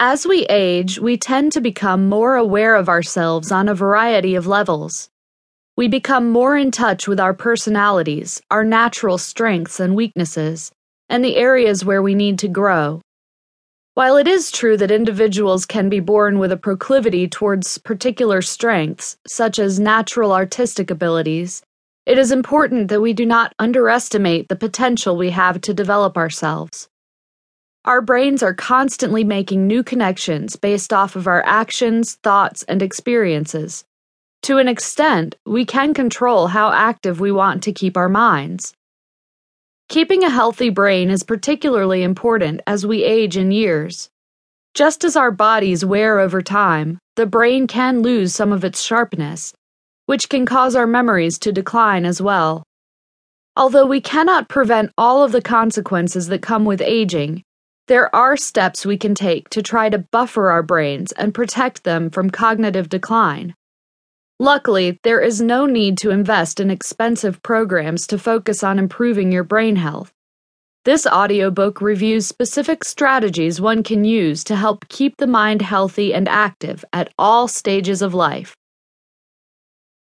As we age, we tend to become more aware of ourselves on a variety of levels. We become more in touch with our personalities, our natural strengths and weaknesses, and the areas where we need to grow. While it is true that individuals can be born with a proclivity towards particular strengths, such as natural artistic abilities, it is important that we do not underestimate the potential we have to develop ourselves. Our brains are constantly making new connections based off of our actions, thoughts, and experiences. To an extent, we can control how active we want to keep our minds. Keeping a healthy brain is particularly important as we age in years. Just as our bodies wear over time, the brain can lose some of its sharpness, which can cause our memories to decline as well. Although we cannot prevent all of the consequences that come with aging, there are steps we can take to try to buffer our brains and protect them from cognitive decline. Luckily, there is no need to invest in expensive programs to focus on improving your brain health. This audiobook reviews specific strategies one can use to help keep the mind healthy and active at all stages of life.